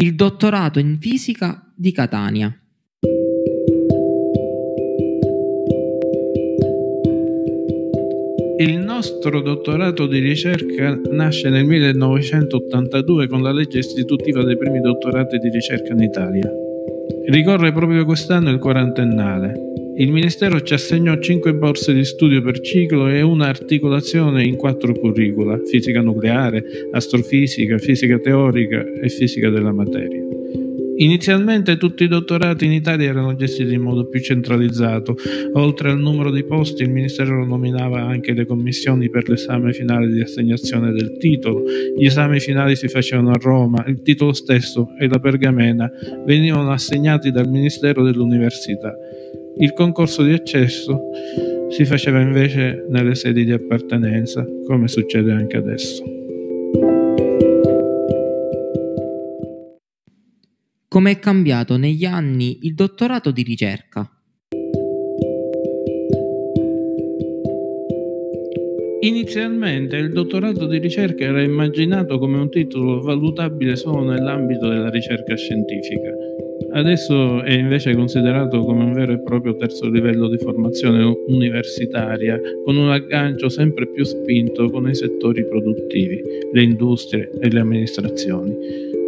il dottorato in fisica di Catania. Il nostro dottorato di ricerca nasce nel 1982 con la legge istitutiva dei primi dottorati di ricerca in Italia. Ricorre proprio quest'anno il quarantennale. Il Ministero ci assegnò 5 borse di studio per ciclo e una articolazione in quattro curricula, fisica nucleare, astrofisica, fisica teorica e fisica della materia. Inizialmente tutti i dottorati in Italia erano gestiti in modo più centralizzato. Oltre al numero di posti, il Ministero nominava anche le commissioni per l'esame finale di assegnazione del titolo. Gli esami finali si facevano a Roma, il titolo stesso e la pergamena venivano assegnati dal Ministero dell'Università. Il concorso di accesso si faceva invece nelle sedi di appartenenza, come succede anche adesso. Come è cambiato negli anni il dottorato di ricerca? Inizialmente il dottorato di ricerca era immaginato come un titolo valutabile solo nell'ambito della ricerca scientifica. Adesso è invece considerato come un vero e proprio terzo livello di formazione universitaria, con un aggancio sempre più spinto con i settori produttivi, le industrie e le amministrazioni.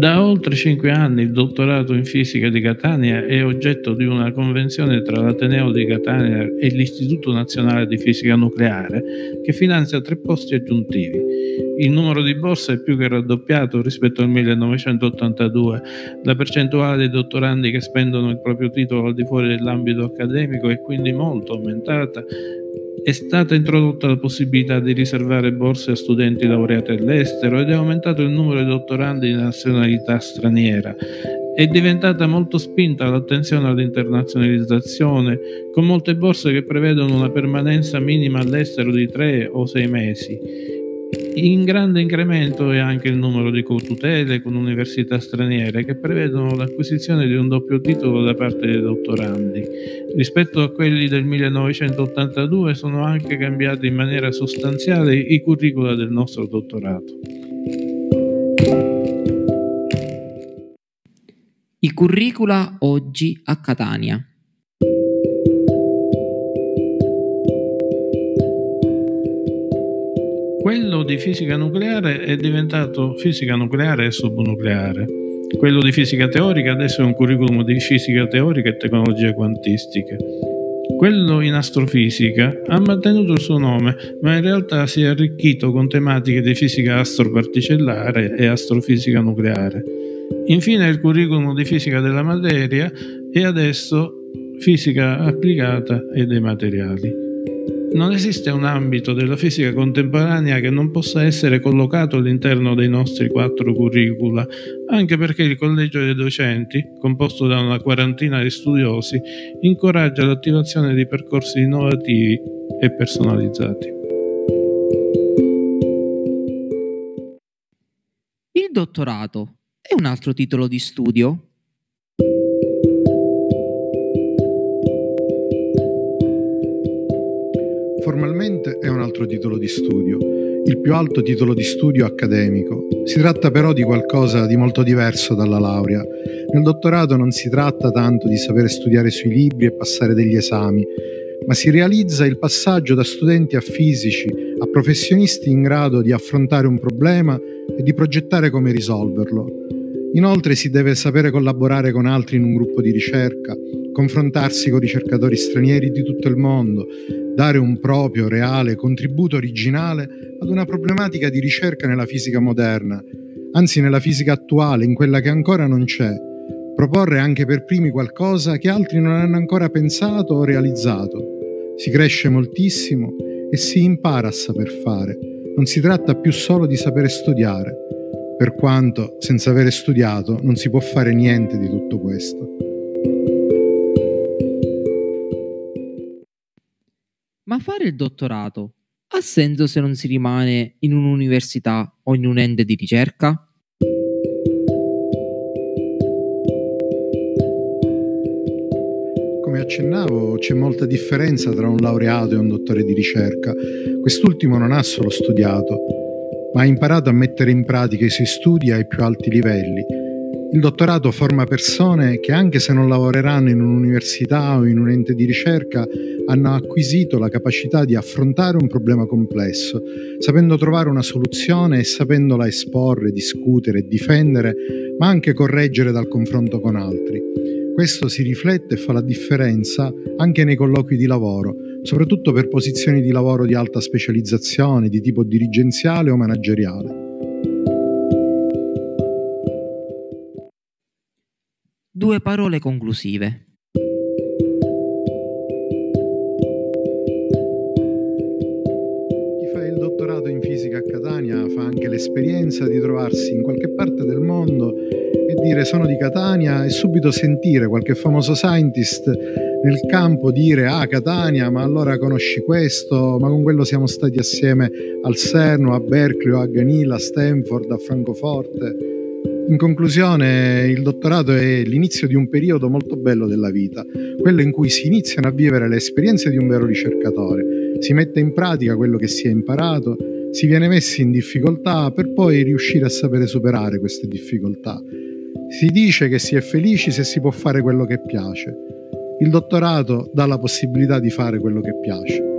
Da oltre cinque anni il dottorato in fisica di Catania è oggetto di una convenzione tra l'Ateneo di Catania e l'Istituto Nazionale di Fisica Nucleare che finanzia tre posti aggiuntivi. Il numero di borse è più che raddoppiato rispetto al 1982. La percentuale dei dottorandi che spendono il proprio titolo al di fuori dell'ambito accademico è quindi molto aumentata è stata introdotta la possibilità di riservare borse a studenti laureati all'estero ed è aumentato il numero di dottorandi di nazionalità straniera. È diventata molto spinta l'attenzione all'internazionalizzazione, con molte borse che prevedono una permanenza minima all'estero di tre o sei mesi. In grande incremento è anche il numero di co-tutele con università straniere che prevedono l'acquisizione di un doppio titolo da parte dei dottorandi. Rispetto a quelli del 1982 sono anche cambiati in maniera sostanziale i curricula del nostro dottorato. I curricula oggi a Catania. Quello di fisica nucleare è diventato fisica nucleare e subnucleare. Quello di fisica teorica adesso è un curriculum di fisica teorica e tecnologie quantistiche. Quello in astrofisica ha mantenuto il suo nome, ma in realtà si è arricchito con tematiche di fisica astroparticellare e astrofisica nucleare. Infine il curriculum di fisica della materia e adesso fisica applicata e dei materiali. Non esiste un ambito della fisica contemporanea che non possa essere collocato all'interno dei nostri quattro curricula, anche perché il collegio dei docenti, composto da una quarantina di studiosi, incoraggia l'attivazione di percorsi innovativi e personalizzati. Il dottorato è un altro titolo di studio? Formalmente è un altro titolo di studio, il più alto titolo di studio accademico. Si tratta però di qualcosa di molto diverso dalla laurea. Nel dottorato non si tratta tanto di sapere studiare sui libri e passare degli esami, ma si realizza il passaggio da studenti a fisici a professionisti in grado di affrontare un problema e di progettare come risolverlo. Inoltre si deve sapere collaborare con altri in un gruppo di ricerca, confrontarsi con ricercatori stranieri di tutto il mondo, dare un proprio, reale contributo originale ad una problematica di ricerca nella fisica moderna, anzi nella fisica attuale, in quella che ancora non c'è, proporre anche per primi qualcosa che altri non hanno ancora pensato o realizzato. Si cresce moltissimo e si impara a saper fare. Non si tratta più solo di sapere studiare, per quanto senza avere studiato non si può fare niente di tutto questo. Ma fare il dottorato ha senso se non si rimane in un'università o in un ente di ricerca? Come accennavo, c'è molta differenza tra un laureato e un dottore di ricerca. Quest'ultimo non ha solo studiato, ma ha imparato a mettere in pratica i suoi studi ai più alti livelli Il dottorato forma persone che anche se non lavoreranno in un'università o in un ente di ricerca hanno acquisito la capacità di affrontare un problema complesso, sapendo trovare una soluzione e sapendola esporre, discutere difendere, ma anche correggere dal confronto con altri. Questo si riflette e fa la differenza anche nei colloqui di lavoro, soprattutto per posizioni di lavoro di alta specializzazione, di tipo dirigenziale o manageriale. Due parole conclusive. Chi fa il dottorato in fisica a Catania fa anche l'esperienza di trovarsi in qualche parte del mondo e dire sono di Catania e subito sentire qualche famoso scientist nel campo dire ah Catania ma allora conosci questo? Ma con quello siamo stati assieme al CERN a Berkeley a Ganila a Stanford a Francoforte. In conclusione il dottorato è l'inizio di un periodo molto bello della vita quello in cui si iniziano a vivere le esperienze di un vero ricercatore. Si mette in pratica quello che si è imparato si viene messi in difficoltà per poi riuscire a sapere superare queste difficoltà. Si dice che si è felici se si può fare quello che piace. Il dottorato dà la possibilità di fare quello che piace.